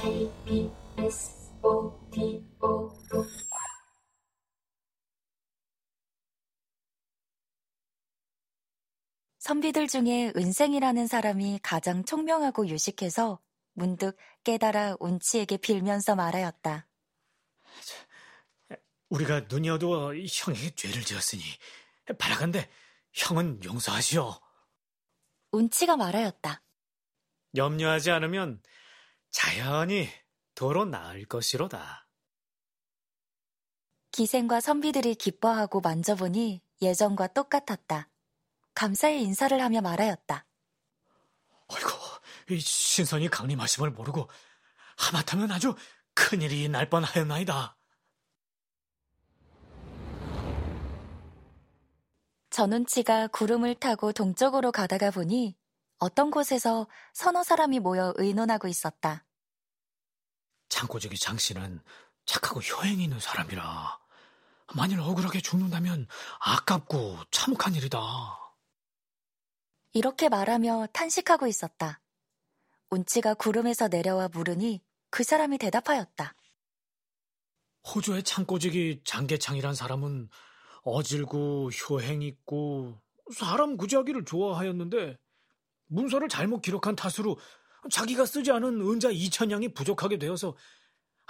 KBS 오디오북 선비들 중에 은생이라는 사람이 가장 총명하고 유식해서 문득 깨달아 운치에게 빌면서 말하였다. 우리가 눈이 어두워 형에게 죄를 지었으니 바라간대 형은 용서하시오. 운치가 말하였다. 염려하지 않으면 자연히 도로 나을 것이로다. 기생과 선비들이 기뻐하고 만져보니 예전과 똑같았다. 감사의 인사를 하며 말하였다. 아이고, 신선이 강림하심을 모르고 하마터면 아주 큰일이 날 뻔하였나이다. 전운치가 구름을 타고 동쪽으로 가다가 보니 어떤 곳에서 서너 사람이 모여 의논하고 있었다. 창고적이 장씨는 착하고 효행이 있는 사람이라 만일 억울하게 죽는다면 아깝고 참혹한 일이다. 이렇게 말하며 탄식하고 있었다. 운치가 구름에서 내려와 물으니 그 사람이 대답하였다. 호주의 창고직이 장계창이란 사람은 어질고 효행 있고 사람 구제하기를 좋아하였는데 문서를 잘못 기록한 탓으로 자기가 쓰지 않은 은자 2천냥이 부족하게 되어서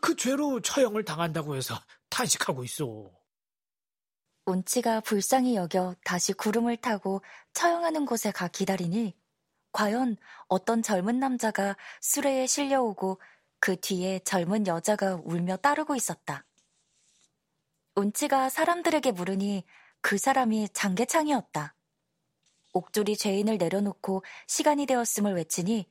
그 죄로 처형을 당한다고 해서 탄식하고 있어. 운치가 불쌍히 여겨 다시 구름을 타고 처형하는 곳에 가 기다리니 과연 어떤 젊은 남자가 수레에 실려오고 그 뒤에 젊은 여자가 울며 따르고 있었다. 운치가 사람들에게 물으니 그 사람이 장계창이었다. 옥졸이 죄인을 내려놓고 시간이 되었음을 외치니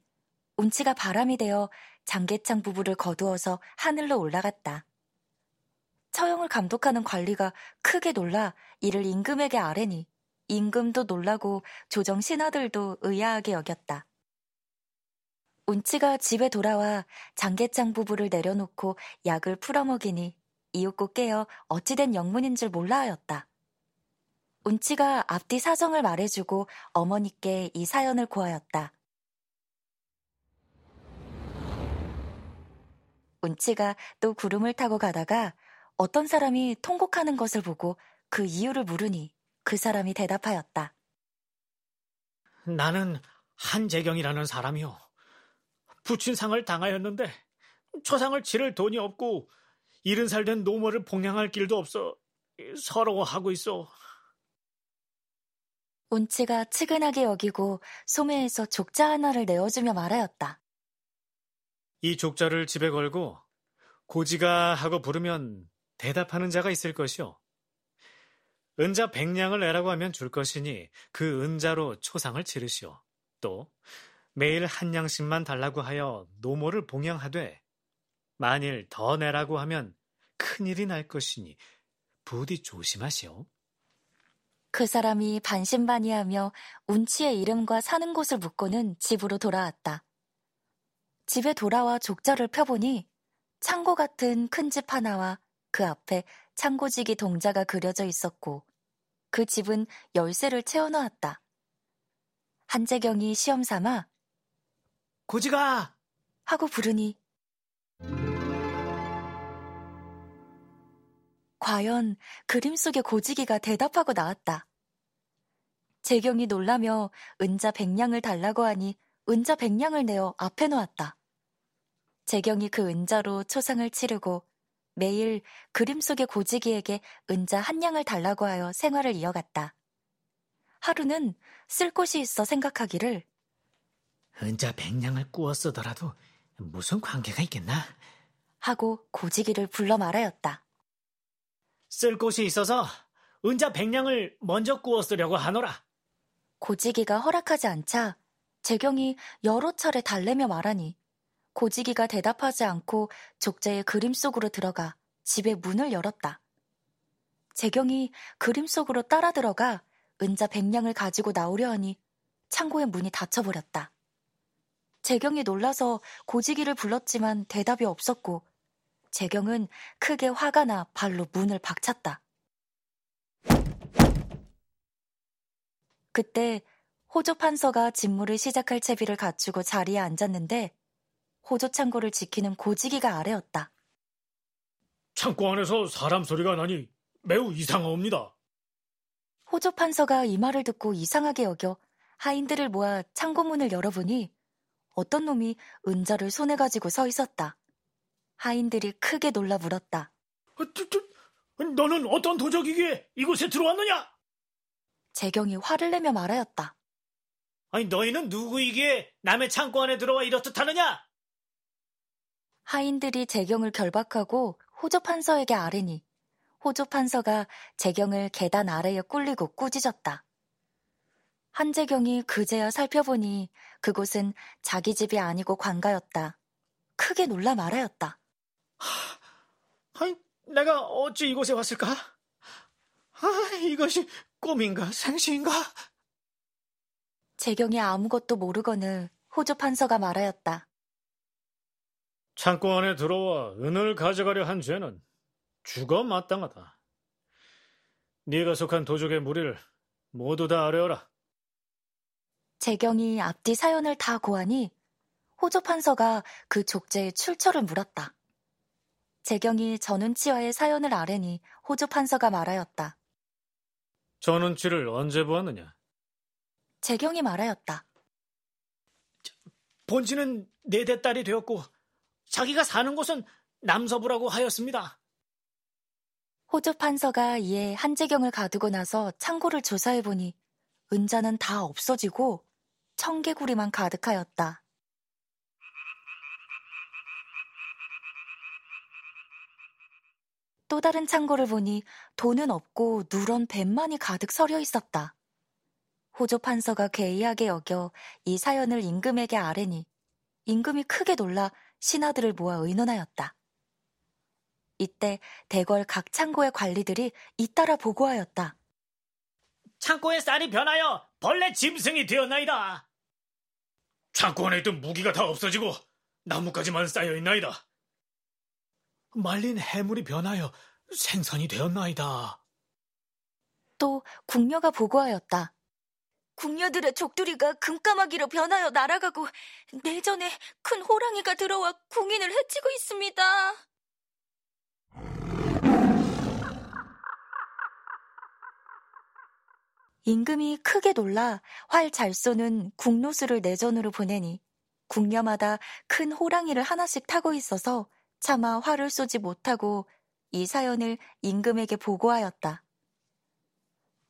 운치가 바람이 되어 장계창 부부를 거두어서 하늘로 올라갔다. 처형을 감독하는 관리가 크게 놀라 이를 임금에게 아뢰니 임금도 놀라고 조정 신하들도 의아하게 여겼다. 운치가 집에 돌아와 장계창 부부를 내려놓고 약을 풀어먹이니 이윽고 깨어 어찌된 영문인 줄 몰라 하였다. 운치가 앞뒤 사정을 말해주고 어머니께 이 사연을 고하였다. 운치가 또 구름을 타고 가다가 어떤 사람이 통곡하는 것을 보고 그 이유를 물으니 그 사람이 대답하였다. 나는 한재경이라는 사람이요. 부친상을 당하였는데 초상을 치를 돈이 없고 이른 살 된 노모를 봉양할 길도 없어 서러워하고 있어. 운치가 측은하게 여기고 소매에서 족자 하나를 내어주며 말하였다. 이 족자를 집에 걸고 고지가 하고 부르면 대답하는 자가 있을 것이오 은자 백냥을 내라고 하면 줄 것이니 그 은자로 초상을 치르시오. 또 매일 한 냥씩만 달라고 하여 노모를 봉양하되 만일 더 내라고 하면 큰일이 날 것이니 부디 조심하시오. 그 사람이 반신반의하며 운치의 이름과 사는 곳을 묻고는 집으로 돌아왔다. 집에 돌아와 족자를 펴보니 창고 같은 큰 집 하나와 그 앞에 창고지기 동자가 그려져 있었고 그 집은 열쇠를 채워놓았다. 한재경이 시험 삼아 고지가 하고 부르니 과연 그림 속의 고지기가 대답하고 나왔다. 재경이 놀라며 은자 백냥을 달라고 하니 은자 백냥을 내어 앞에 놓았다. 재경이 그 은자로 초상을 치르고 매일 그림 속의 고지기에게 은자 한 냥을 달라고 하여 생활을 이어갔다. 하루는 쓸 곳이 있어 생각하기를 은자 백냥을 꾸어 쓰더라도 무슨 관계가 있겠나? 하고 고지기를 불러 말하였다. 쓸 곳이 있어서 은자 백냥을 먼저 꾸어 쓰려고 하노라. 고지기가 허락하지 않자 재경이 여러 차례 달래며 말하니 고지기가 대답하지 않고 족제의 그림 속으로 들어가 집의 문을 열었다. 재경이 그림 속으로 따라 들어가 은자 백냥을 가지고 나오려 하니 창고의 문이 닫혀버렸다. 재경이 놀라서 고지기를 불렀지만 대답이 없었고 재경은 크게 화가 나 발로 문을 박찼다. 그때 호조 판서가 직무를 시작할 채비를 갖추고 자리에 앉았는데 호조 창고를 지키는 고지기가 아래였다. 창고 안에서 사람 소리가 나니 매우 이상하옵니다. 호조 판서가 이 말을 듣고 이상하게 여겨 하인들을 모아 창고문을 열어보니 어떤 놈이 은자를 손에 가지고 서 있었다. 하인들이 크게 놀라 물었다. 어, 너는 어떤 도적이기에 이곳에 들어왔느냐? 재경이 화를 내며 말하였다. 아니 너희는 누구이기에 남의 창고 안에 들어와 이렇듯 하느냐? 하인들이 재경을 결박하고 호조 판서에게 아뢰니 호조 판서가 재경을 계단 아래에 꿀리고 꾸짖었다. 한재경이 그제야 살펴보니 그곳은 자기 집이 아니고 관가였다. 크게 놀라 말하였다. 아니, 내가 어찌 이곳에 왔을까? 아, 이것이 꿈인가 생시인가? 재경이 아무것도 모르거늘 호조 판서가 말하였다. 창고 안에 들어와 은을 가져가려 한 죄는 죽어 마땅하다. 네가 속한 도적의 무리를 모두 다 아뢰어라. 재경이 앞뒤 사연을 다 고하니 호조 판서가 그 족제의 출처를 물었다. 재경이 전운치와의 사연을 아뢰니 호조 판서가 말하였다. 전운치를 언제 보았느냐? 재경이 말하였다. 본지는 네대 딸이 되었고 자기가 사는 곳은 남서부라고 하였습니다. 호주 판서가 이에 한재경을 가두고 나서 창고를 조사해 보니 은자는 다 없어지고 청개구리만 가득하였다. 또 다른 창고를 보니 돈은 없고 누런 뱀만이 가득 서려 있었다. 호조 판서가 괴이하게 여겨 이 사연을 임금에게 아뢰니 임금이 크게 놀라 신하들을 모아 의논하였다. 이때 대궐 각 창고의 관리들이 잇따라 보고하였다. 창고의 쌀이 변하여 벌레 짐승이 되었나이다. 창고 안에 있던 무기가 다 없어지고 나무까지만 쌓여 있나이다. 말린 해물이 변하여 생선이 되었나이다. 또 궁녀가 보고하였다. 궁녀들의 족두리가 금까마귀로 변하여 날아가고 내전에 큰 호랑이가 들어와 궁인을 해치고 있습니다. 임금이 크게 놀라 활 잘 쏘는 궁노수를 내전으로 보내니 궁녀마다 큰 호랑이를 하나씩 타고 있어서 차마 활을 쏘지 못하고 이 사연을 임금에게 보고하였다.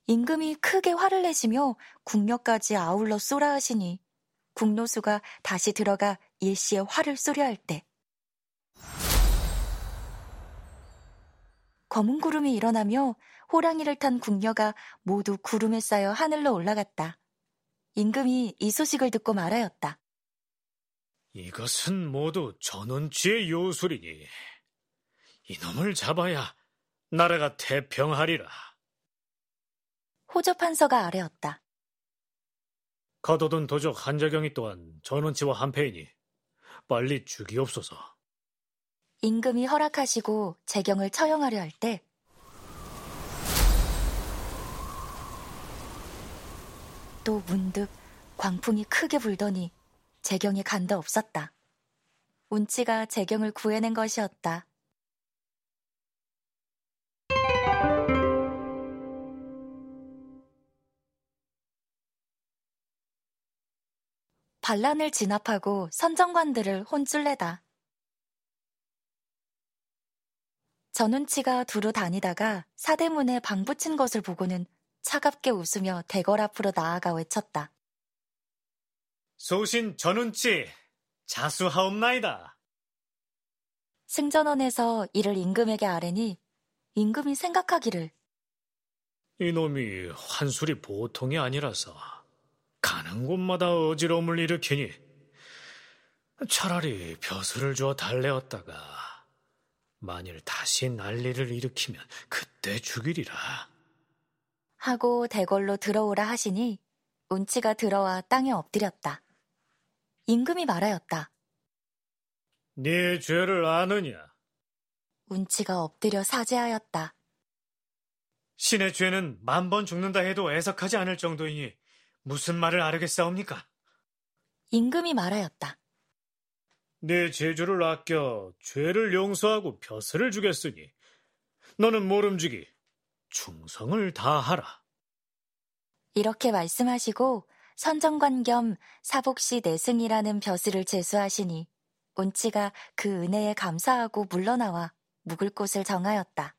임금이 크게 화를 내시며 궁녀까지 아울러 쏘라 하시니 궁노수가 다시 들어가 일시에 활을 쏘려 할 때 검은 구름이 일어나며 호랑이를 탄 궁녀가 모두 구름에 쌓여 하늘로 올라갔다. 임금이 이 소식을 듣고 말하였다. 이것은 모두 전원치의 요술이니 이놈을 잡아야 나라가 태평하리라. 호조 판서가 아뢰었다. 가둬둔 도적 한자경이 또한 전원치와 한패이니 빨리 죽이옵소서. 임금이 허락하시고 재경을 처형하려 할 때 또 문득 광풍이 크게 불더니 재경이 간도 없었다. 운치가 재경을 구해낸 것이었다. 반란을 진압하고 선정관들을 혼쭐내다. 전운치가 두루 다니다가 사대문에 방 붙인 것을 보고는 차갑게 웃으며 대궐 앞으로 나아가 외쳤다. 소신 전운치 자수하옵나이다. 승전원에서 이를 임금에게 아뢰니 임금이 생각하기를 이놈이 환술이 보통이 아니라서 가는 곳마다 어지러움을 일으키니 차라리 벼슬을 주어 달래었다가 만일 다시 난리를 일으키면 그때 죽이리라. 하고 대궐로 들어오라 하시니 운치가 들어와 땅에 엎드렸다. 임금이 말하였다. 네 죄를 아느냐? 운치가 엎드려 사죄하였다. 신의 죄는 만 번 죽는다 해도 애석하지 않을 정도이니 무슨 말을 아르겠사옵니까? 임금이 말하였다. 내 제주를 아껴 죄를 용서하고 벼슬을 주겠으니 너는 모름지기 충성을 다하라. 이렇게 말씀하시고 선정관 겸 사복시 내승이라는 벼슬을 제수하시니 온치가 그 은혜에 감사하고 물러나와 묵을 곳을 정하였다.